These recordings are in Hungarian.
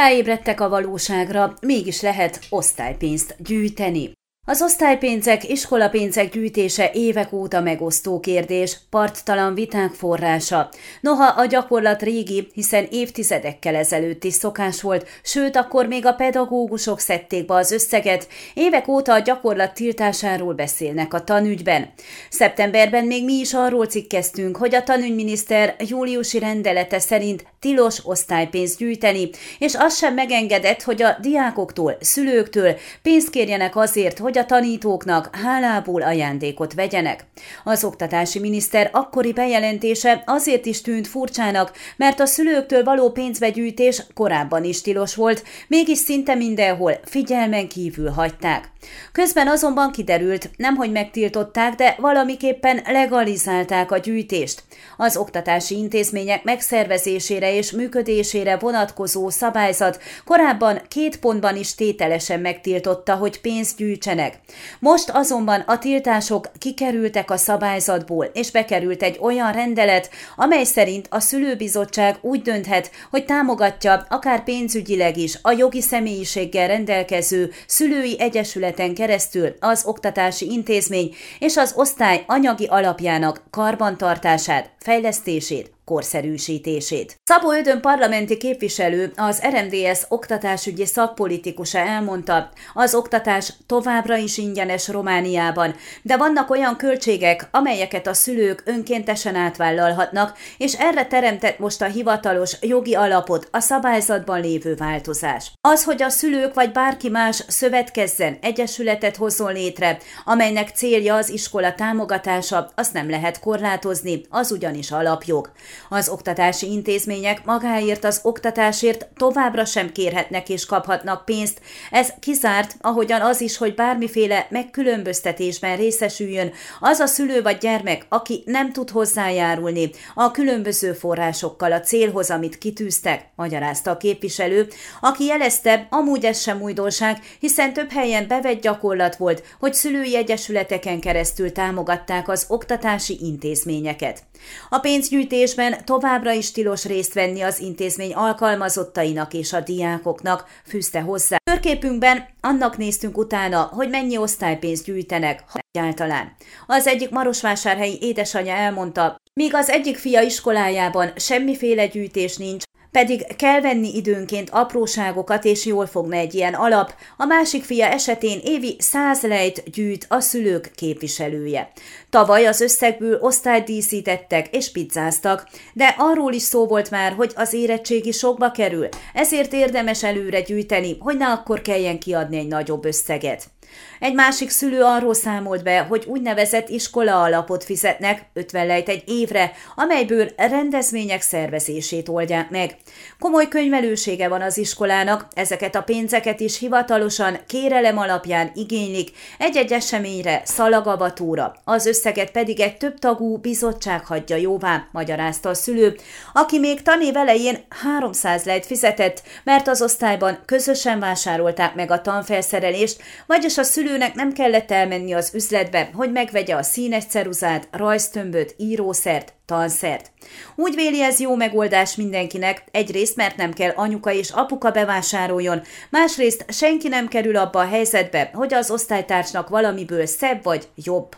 Ráébredtek a valóságra, mégis lehet osztálypénzt gyűjteni. Az osztálypénzek, iskolapénzek gyűjtése évek óta megosztó kérdés, parttalan viták forrása. Noha a gyakorlat régi, hiszen évtizedekkel ezelőtt is szokás volt, sőt akkor még a pedagógusok szedték be az összeget, évek óta a gyakorlat tiltásáról beszélnek a tanügyben. Szeptemberben még mi is arról cikkeztünk, hogy a tanügyminiszter júliusi rendelete szerint tilos osztálypénzt gyűjteni, és az sem megengedett, hogy a diákoktól, szülőktől pénzt kérjenek azért, hogy a tanítóknak hálából ajándékot vegyenek. Az oktatási miniszter akkori bejelentése azért is tűnt furcsának, mert a szülőktől való pénzbegyűjtés korábban is tilos volt, mégis szinte mindenhol figyelmen kívül hagyták. Közben azonban kiderült, nemhogy megtiltották, de valamiképpen legalizálták a gyűjtést. Az oktatási intézmények megszervezésére és működésére vonatkozó szabályzat korábban két pontban is tételesen megtiltotta, hogy pénzt gyűjtsenek. Most azonban a tiltások kikerültek a szabályzatból, és bekerült egy olyan rendelet, amely szerint a szülőbizottság úgy dönthet, hogy támogatja akár pénzügyileg is a jogi személyiséggel rendelkező szülői egyesület területen keresztül az oktatási intézmény és az osztály anyagi alapjának karbantartását, fejlesztését, korszerűsítését. Szabó Ödön parlamenti képviselő, az RMDS oktatásügyi szakpolitikusa elmondta, az oktatás továbbra is ingyenes Romániában, de vannak olyan költségek, amelyeket a szülők önkéntesen átvállalhatnak, és erre teremtett most a hivatalos jogi alapot a szabályzatban lévő változás. Az, hogy a szülők vagy bárki más szövetkezzen, egyesületet hozzon létre, amelynek célja az iskola támogatása, azt nem lehet korlátozni, az ugyanis alapjog. Az oktatási intézmények magáért az oktatásért továbbra sem kérhetnek és kaphatnak pénzt. Ez kizárt, ahogyan az is, hogy bármiféle megkülönböztetésben részesüljön az a szülő vagy gyermek, aki nem tud hozzájárulni a különböző forrásokkal a célhoz, amit kitűztek, magyarázta a képviselő, aki jelezte, amúgy ez sem újdonság, hiszen több helyen bevett gyakorlat volt, hogy szülői egyesületeken keresztül támogatták az oktatási intézményeket. A pénzgyűjtésben Ezen továbbra is tilos részt venni az intézmény alkalmazottainak és a diákoknak, fűzte hozzá. Körképünkben annak néztünk utána, hogy mennyi osztálypénzt gyűjtenek, ha egyáltalán. Az egyik marosvásárhelyi édesanyja elmondta, míg az egyik fia iskolájában semmiféle gyűjtés nincs, pedig kell venni időnként apróságokat, és jól fogna egy ilyen alap. A másik fia esetén évi száz lejt gyűjt a szülők képviselője. Tavaly az összegből osztályt díszítettek és pizzáztak, de arról is szó volt már, hogy az érettségi sokba kerül, ezért érdemes előre gyűjteni, hogy ne akkor kelljen kiadni egy nagyobb összeget. Egy másik szülő arról számolt be, hogy úgynevezett iskola alapot fizetnek 50 lejt egy évre, amelyből rendezvények szervezését oldják meg. Komoly könyvelősége van az iskolának, ezeket a pénzeket is hivatalosan kérelem alapján igénylik egy-egy eseményre, szalagavatóra, az összeget pedig egy több tagú bizottság hagyja jóvá, magyarázta a szülő, aki még tanév elején 300 lejt fizetett, mert az osztályban közösen vásárolták meg a tanfelszerelést, vagyis a szülőnek nem kellett elmenni az üzletbe, hogy megvegye a színes ceruzát, rajztömböt, írószert, tanszert. Úgy véli ez jó megoldás mindenkinek, egyrészt mert nem kell anyuka és apuka bevásároljon, másrészt senki nem kerül abba a helyzetbe, hogy az osztálytársnak valamiből szebb vagy jobb.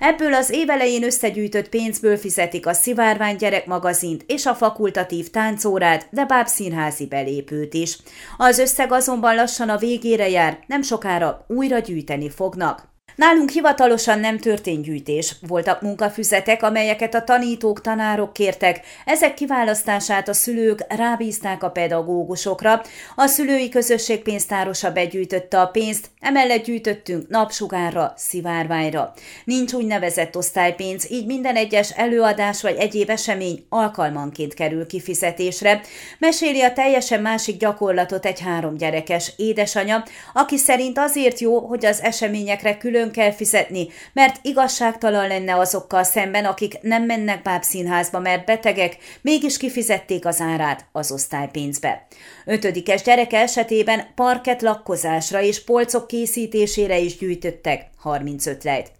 Ebből az évelején összegyűjtött pénzből fizetik a Szivárvány gyerekmagazint és a fakultatív táncórát, de bábszínházi belépőt is. Az összeg azonban lassan a végére jár, nem sokára újra gyűjteni fognak. Nálunk hivatalosan nem történt gyűjtés. Voltak munkafüzetek, amelyeket a tanítók, tanárok kértek. Ezek kiválasztását a szülők rábízták a pedagógusokra. A szülői közösség pénztárosa begyűjtötte a pénzt, emellett gyűjtöttünk napsugárra, szivárványra. Nincs úgynevezett osztálypénz, így minden egyes előadás vagy egyéb esemény alkalmanként kerül kifizetésre. Meséli a teljesen másik gyakorlatot egy három gyerekes édesanya, aki szerint azért jó, hogy az eseményekre külön kell fizetni, mert igazságtalan lenne azokkal szemben, akik nem mennek bábszínházba, mert betegek, mégis kifizették az árát az osztálypénzbe. Ötödikes gyereke esetében parket lakkozásra és polcok készítésére is gyűjtöttek 35 lejt.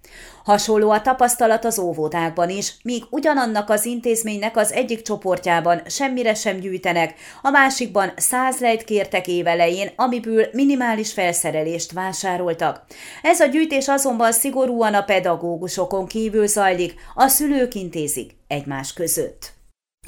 Hasonló a tapasztalat az óvodákban is, míg ugyanannak az intézménynek az egyik csoportjában semmire sem gyűjtenek, a másikban száz lejt kértek évelején, amiből minimális felszerelést vásároltak. Ez a gyűjtés azonban szigorúan a pedagógusokon kívül zajlik, a szülők intézik egymás között.